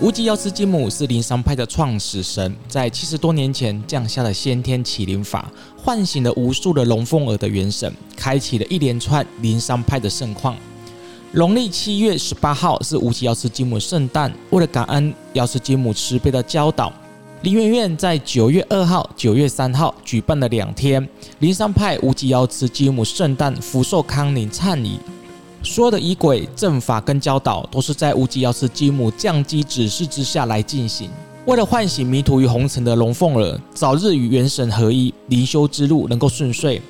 无极药师金母是灵山派的创始神，在七十多年前降下了先天启灵法，唤醒了无数的龙凤儿的元神，开启了一连串灵山派的盛况。农历七月十八号是无极药师金母圣诞，为了感恩药师金母慈悲的教导，林媛媛在九月二号、九月三号举办了两天灵山派无极药师金母圣诞福寿康宁忏仪。所有的仪轨、阵法跟教导，都是在无极药师金母降基指示之下来进行。为了唤醒迷途于红尘的龙凤儿，早日与元神合一，灵修之路能够顺遂。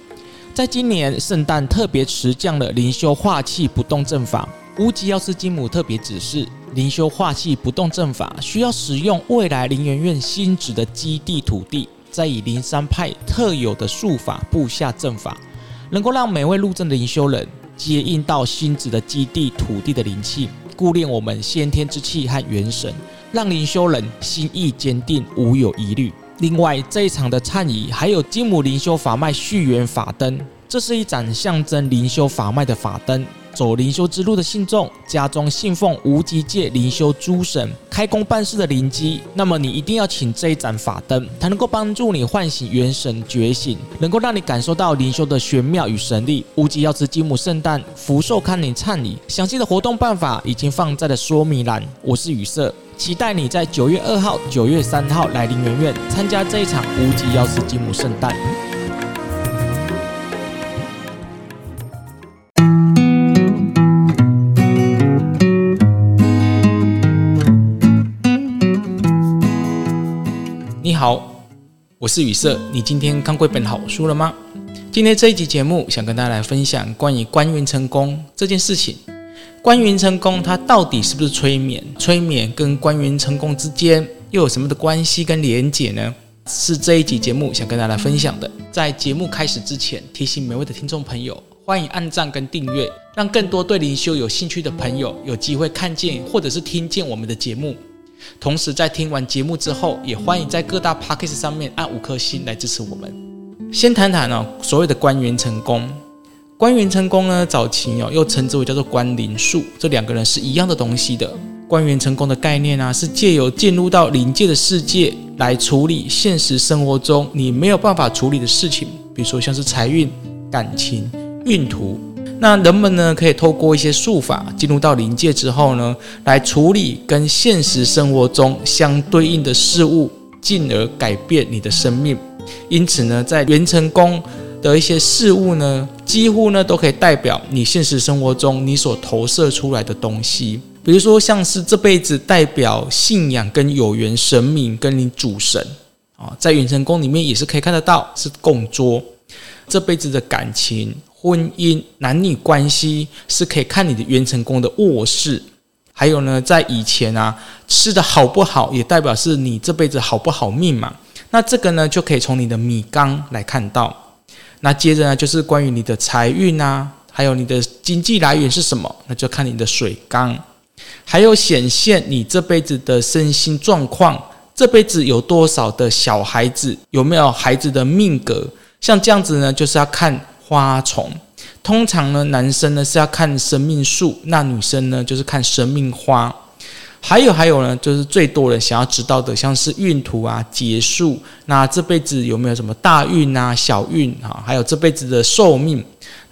在今年圣诞特别持降了灵修化气不动阵法。无极药师金母特别指示，灵修化气不动阵法需要使用未来灵元院新址的基地土地，再以灵山派特有的术法布下阵法，能够让每位入阵的灵修人。接应到星子的基地土地的灵气，固练我们先天之气和元神，让灵修人心意坚定，无有疑虑。另外，这一场的忏仪还有金母灵修法脉续缘法灯，这是一盏象征灵修法脉的法灯。走灵修之路的信众，家中信奉无极界灵修诸神开工办事的灵机，那么你一定要请这一盏法灯，它能够帮助你唤醒元神觉醒，能够让你感受到灵修的玄妙与神力。无极药师金母圣诞福寿康宁忏仪，详细的活动办法已经放在了说明栏。我是雨色，期待你在九月二号、九月三号来灵元院参加这一场无极药师金母圣诞。好，我是雨色。你今天看过一本好书了吗？今天这一集节目，想跟大家来分享关于官员成功这件事情。官员成功它到底是不是催眠？催眠跟官员成功之间又有什么的关系跟连结呢？是这一集节目想跟大家来分享的。在节目开始之前，提醒每位的听众朋友，欢迎按赞跟订阅，让更多对灵修有兴趣的朋友有机会看见或者是听见我们的节目。同时，在听完节目之后，也欢迎在各大 Podcast 上面按五颗星来支持我们。先谈谈哦，所谓的官员成功。官员成功呢，早期哦又称之为叫做关灵术，这两个人是一样的东西的。官员成功的概念啊，是借由进入到灵界的世界来处理现实生活中你没有办法处理的事情，比如说像是财运、感情、运途。那人们呢，可以透过一些术法进入到灵界之后呢，来处理跟现实生活中相对应的事物，进而改变你的生命。因此呢，在元成功的一些事物呢，几乎呢都可以代表你现实生活中你所投射出来的东西。比如说，像是这辈子代表信仰跟有缘神明跟你主神啊，在元成功里面也是可以看得到是供桌。这辈子的感情。婚姻、男女关系是可以看你的元成功的卧室，还有呢，在以前啊，吃的好不好也代表是你这辈子好不好命嘛。那这个呢，就可以从你的米缸来看到。那接着呢，就是关于你的财运啊，还有你的经济来源是什么，那就看你的水缸。还有显现你这辈子的身心状况，这辈子有多少的小孩子，有没有孩子的命格？像这样子呢，就是要看。花丛，通常呢，男生呢是要看生命树，那女生呢就是看生命花。还有还有呢，就是最多人想要知道的，像是运途啊、结束，那这辈子有没有什么大运啊、小运啊？还有这辈子的寿命，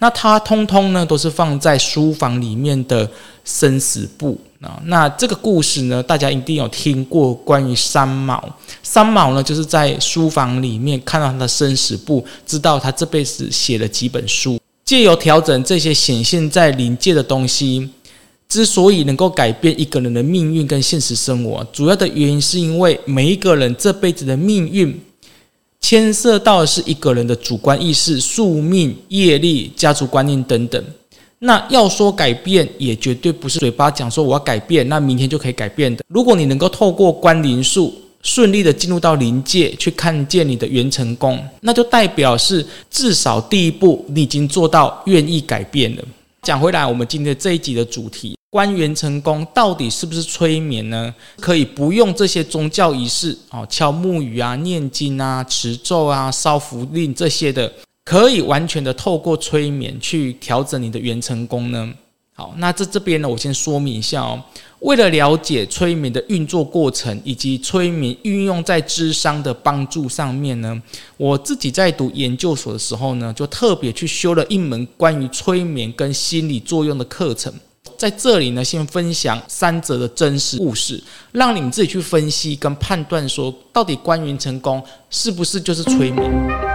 那它通通呢都是放在书房里面的生死簿啊。那这个故事呢，大家一定有听过关于三毛。三毛呢，就是在书房里面看到他的生死簿，知道他这辈子写了几本书。借由调整这些显现在临界的东西，之所以能够改变一个人的命运跟现实生活，主要的原因是因为每一个人这辈子的命运牵涉到的是一个人的主观意识、宿命、业力、家族观念等等。那要说改变，也绝对不是嘴巴讲说我要改变，那明天就可以改变的。如果你能够透过观灵术，顺利的进入到灵界去看见你的元成功，那就代表是至少第一步你已经做到愿意改变了。讲回来，我们今天这一集的主题，观元成功到底是不是催眠呢？可以不用这些宗教仪式哦，敲木鱼啊、念经啊、持咒啊、烧符令这些的，可以完全的透过催眠去调整你的元成功呢？好，那这这边呢，我先说明一下哦。为了了解催眠的运作过程以及催眠运用在智商的帮助上面呢，我自己在读研究所的时候呢，就特别去修了一门关于催眠跟心理作用的课程。在这里呢，先分享三则的真实故事，让你们自己去分析跟判断，说到底关于成功是不是就是催眠。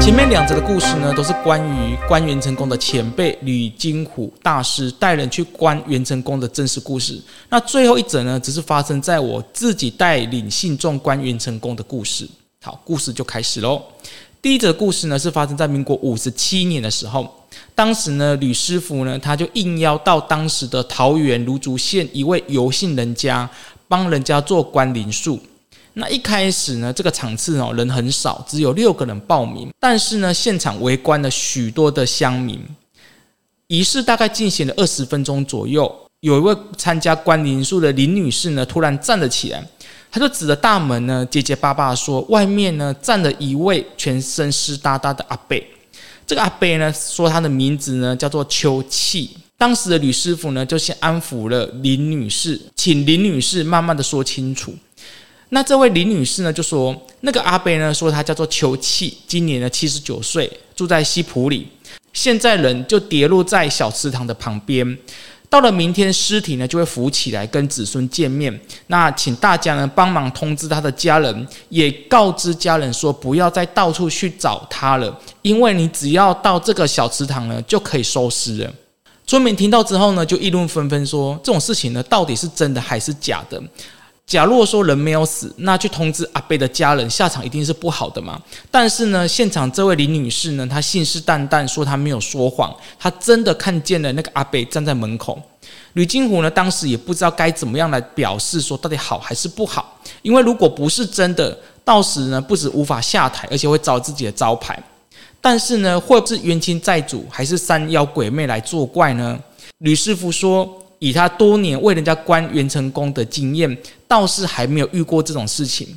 前面两则的故事呢，都是关于观元成功的前辈吕金虎大师带人去观元成功的真实故事。那最后一则呢，只是发生在我自己带领信众观元成功的故事。好，故事就开始喽。第一则故事呢，是发生在民国五十七年的时候，当时呢，吕师傅呢，他就应邀到当时的桃园芦竹县一位游姓人家，帮人家做观灵术。那一开始呢，这个场次哦，人很少，只有六个人报名。但是呢，现场围观了许多的乡民。仪式大概进行了二十分钟左右，有一位参加观灵术的林女士呢，突然站了起来，她就指着大门呢，结结巴巴说：“外面呢，站了一位全身湿哒哒的阿伯。”这个阿伯呢，说他的名字呢叫做邱气。当时的吕师傅呢，就先安抚了林女士，请林女士慢慢的说清楚。那这位林女士呢，就说那个阿伯呢，说他叫做邱气，今年呢七十九岁，住在西埔里，现在人就跌落在小池塘的旁边。到了明天，尸体呢就会浮起来跟子孙见面。那请大家呢帮忙通知他的家人，也告知家人说不要再到处去找他了，因为你只要到这个小池塘呢就可以收尸了。村民听到之后呢，就议论纷纷说这种事情呢到底是真的还是假的？假如说人没有死，那去通知阿贝的家人，下场一定是不好的嘛。但是呢，现场这位林女士呢，她信誓旦旦说她没有说谎，她真的看见了那个阿贝站在门口。吕金虎呢，当时也不知道该怎么样来表示说到底好还是不好，因为如果不是真的，到时呢不止无法下台，而且会遭自己的招牌。但是呢，会不是冤亲债主，还是山妖鬼魅来作怪呢？吕师傅说。以他多年为人家关元成功的经验，倒是还没有遇过这种事情。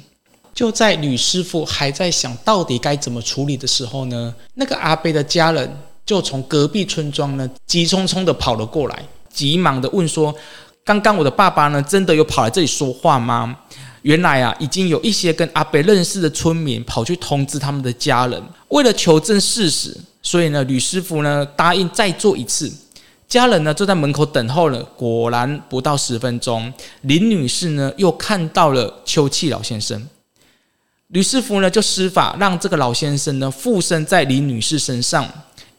就在吕师傅还在想到底该怎么处理的时候呢，那个阿北的家人就从隔壁村庄呢急匆匆的跑了过来，急忙的问说：“刚刚我的爸爸呢，真的有跑来这里说话吗？”原来啊，已经有一些跟阿北认识的村民跑去通知他们的家人，为了求证事实，所以呢，吕师傅呢答应再做一次。家人呢，就在门口等候了。果然不到十分钟，林女士呢又看到了邱气老先生。吕师傅呢就施法让这个老先生呢附身在林女士身上。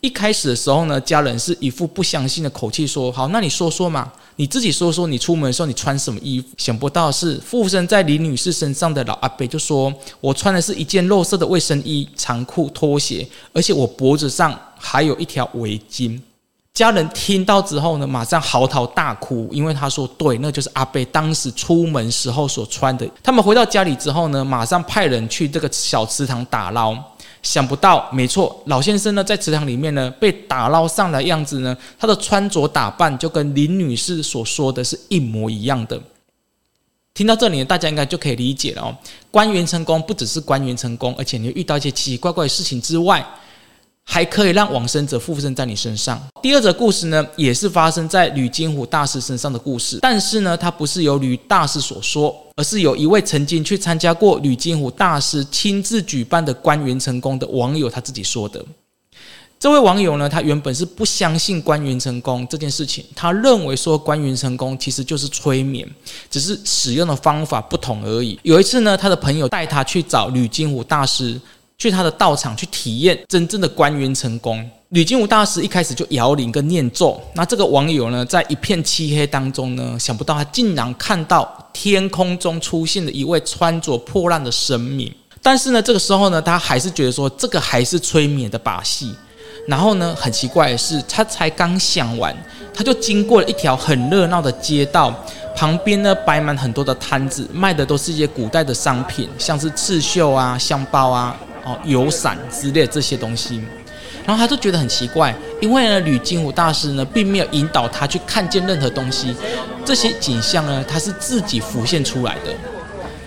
一开始的时候呢，家人是一副不相信的口气说：“好，那你说说嘛，你自己说说，你出门的时候你穿什么衣服？”想不到是附身在林女士身上的老阿伯就说：“我穿的是一件肉色的卫生衣、长裤、拖鞋，而且我脖子上还有一条围巾。”家人听到之后呢，马上嚎啕大哭，因为他说：“对，那就是阿贝当时出门时候所穿的。”他们回到家里之后呢，马上派人去这个小池塘打捞。想不到，没错，老先生呢在池塘里面呢被打捞上来样子呢，他的穿着打扮就跟林女士所说的是一模一样的。听到这里，大家应该就可以理解了哦。官员成功不只是官员成功，而且你遇到一些奇奇怪怪的事情之外。还可以让往生者附身在你身上。第二则故事呢，也是发生在吕金虎大师身上的故事，但是呢，它不是由吕大师所说，而是有一位曾经去参加过吕金虎大师亲自举办的官员成功的网友他自己说的。这位网友呢，他原本是不相信观元成功这件事情，他认为说观元成功其实就是催眠，只是使用的方法不同而已。有一次呢，他的朋友带他去找吕金虎大师。去他的道场去体验真正的观元成功。吕金武大师一开始就摇铃跟念咒。那这个网友呢，在一片漆黑当中呢，想不到他竟然看到天空中出现了一位穿着破烂的神明。但是呢，这个时候呢，他还是觉得说这个还是催眠的把戏。然后呢，很奇怪的是，他才刚想完，他就经过了一条很热闹的街道，旁边呢摆满很多的摊子，卖的都是一些古代的商品，像是刺绣啊、香包啊。哦，油伞之类这些东西，然后他就觉得很奇怪，因为呢，吕金虎大师呢，并没有引导他去看见任何东西，这些景象呢，他是自己浮现出来的。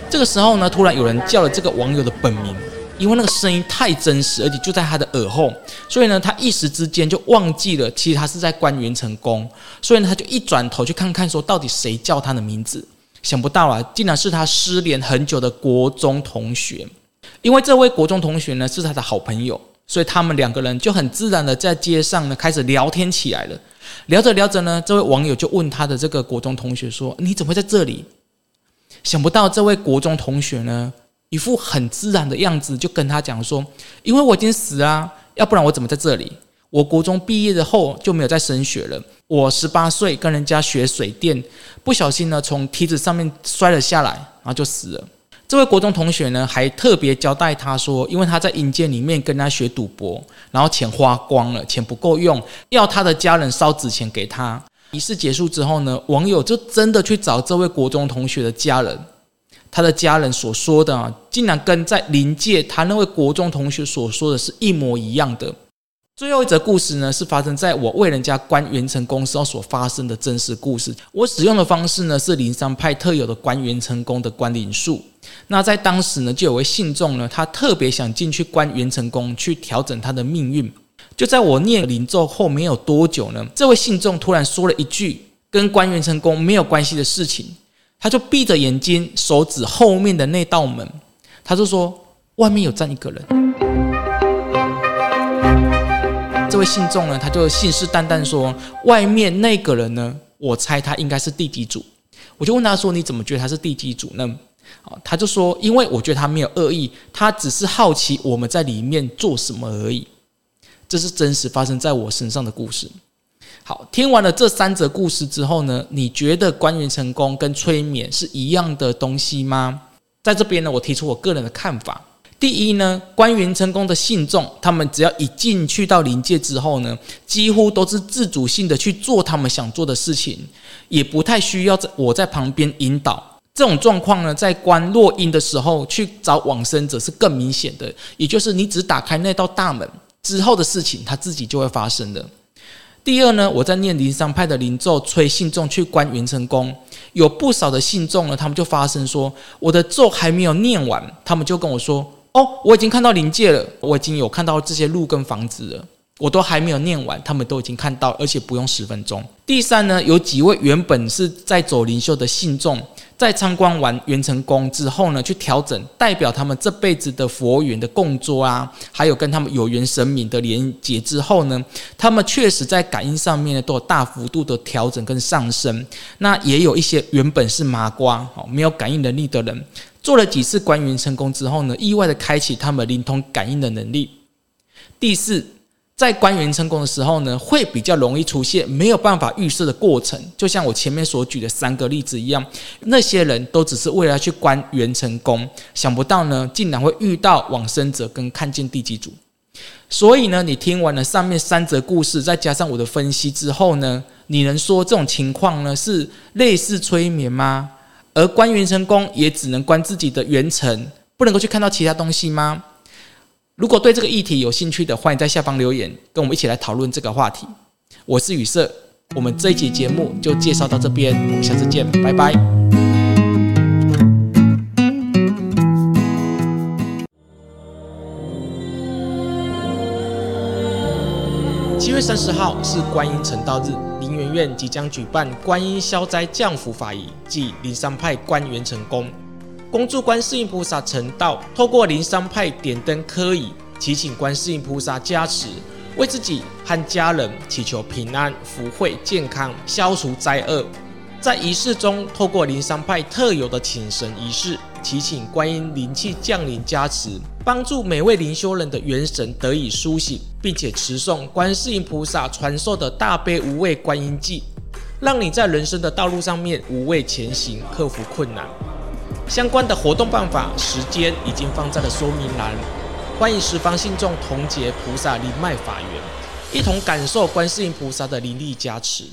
这个时候呢，突然有人叫了这个网友的本名，因为那个声音太真实，而且就在他的耳后，所以呢，他一时之间就忘记了，其实他是在关元成功。所以呢，他就一转头去看看，说到底谁叫他的名字？想不到啊，竟然是他失联很久的国中同学。因为这位国中同学呢，是他的好朋友，所以他们两个人就很自然的在街上呢开始聊天起来了。聊着聊着呢，这位网友就问他的这个国中同学说：“你怎么会在这里？”想不到这位国中同学呢，一副很自然的样子，就跟他讲说：“因为我已经死了，要不然我怎么在这里？我国中毕业的后就没有再升学了。我十八岁跟人家学水电，不小心呢从梯子上面摔了下来，然后就死了。”这位国中同学呢，还特别交代他说：“因为他在阴间里面跟他学赌博，然后钱花光了，钱不够用，要他的家人烧纸钱给他。”仪式结束之后呢，网友就真的去找这位国中同学的家人。他的家人所说的啊，竟然跟在临界他那位国中同学所说的是一模一样的。最后一则故事呢，是发生在我为人家关元成功时候所发生的真实故事。我使用的方式呢，是灵山派特有的关元成功的关灵术。那在当时呢，就有位信众呢，他特别想进去关元成功去调整他的命运。就在我念灵咒后没有多久呢，这位信众突然说了一句跟关元成功没有关系的事情。他就闭着眼睛，手指后面的那道门，他就说：“外面有站一个人。”这位信众呢，他就信誓旦旦说：“外面那个人呢，我猜他应该是地基主。”我就问他说：“你怎么觉得他是地基主呢？”啊，他就说：“因为我觉得他没有恶意，他只是好奇我们在里面做什么而已。”这是真实发生在我身上的故事。好，听完了这三则故事之后呢，你觉得关元成功跟催眠是一样的东西吗？在这边呢，我提出我个人的看法。第一呢，关元成功的信众，他们只要一进去到灵界之后呢，几乎都是自主性的去做他们想做的事情，也不太需要在我在旁边引导。这种状况呢，在观落阴的时候去找往生者是更明显的，也就是你只打开那道大门之后的事情，它自己就会发生的。第二呢，我在念灵山派的灵咒，催信众去关元成功，有不少的信众呢，他们就发声说，我的咒还没有念完，他们就跟我说，哦，我已经看到灵界了，我已经有看到这些路跟房子了，我都还没有念完，他们都已经看到，而且不用十分钟。第三呢，有几位原本是在走灵修的信众。在参观完元成宫之后呢，去调整代表他们这辈子的佛缘的供桌啊，还有跟他们有缘神明的连结之后呢，他们确实在感应上面呢都有大幅度的调整跟上升。那也有一些原本是麻瓜哦，没有感应能力的人，做了几次关元成功之后呢，意外的开启他们灵通感应的能力。第四。在关元成功的时候呢，会比较容易出现没有办法预设的过程，就像我前面所举的三个例子一样，那些人都只是为了去关元成功，想不到呢，竟然会遇到往生者跟看见地基主。所以呢，你听完了上面三则故事，再加上我的分析之后呢，你能说这种情况呢是类似催眠吗？而关元成功也只能关自己的元辰，不能够去看到其他东西吗？如果对这个议题有兴趣的，欢迎在下方留言，跟我们一起来讨论这个话题。我是宇色，我们这一集节目就介绍到这边，我们下次见，拜拜。七月三十号是观音成道日，院即将举办观音消灾降福法仪暨灵山派关元成功。恭祝观世音菩萨成道，透过灵山派点灯科仪，祈请观世音菩萨加持，为自己和家人祈求平安、福慧、健康，消除灾厄。在仪式中，透过灵山派特有的请神仪式，祈请观音灵气降临加持，帮助每位灵修人的元神得以苏醒，并且持诵观世音菩萨传授的大悲无畏观音记，让你在人生的道路上面无畏前行，克服困难。相关的活动办法、时间已经放在了说明栏，欢迎十方信众同结菩萨灵脉法缘，一同感受观世音菩萨的灵力加持。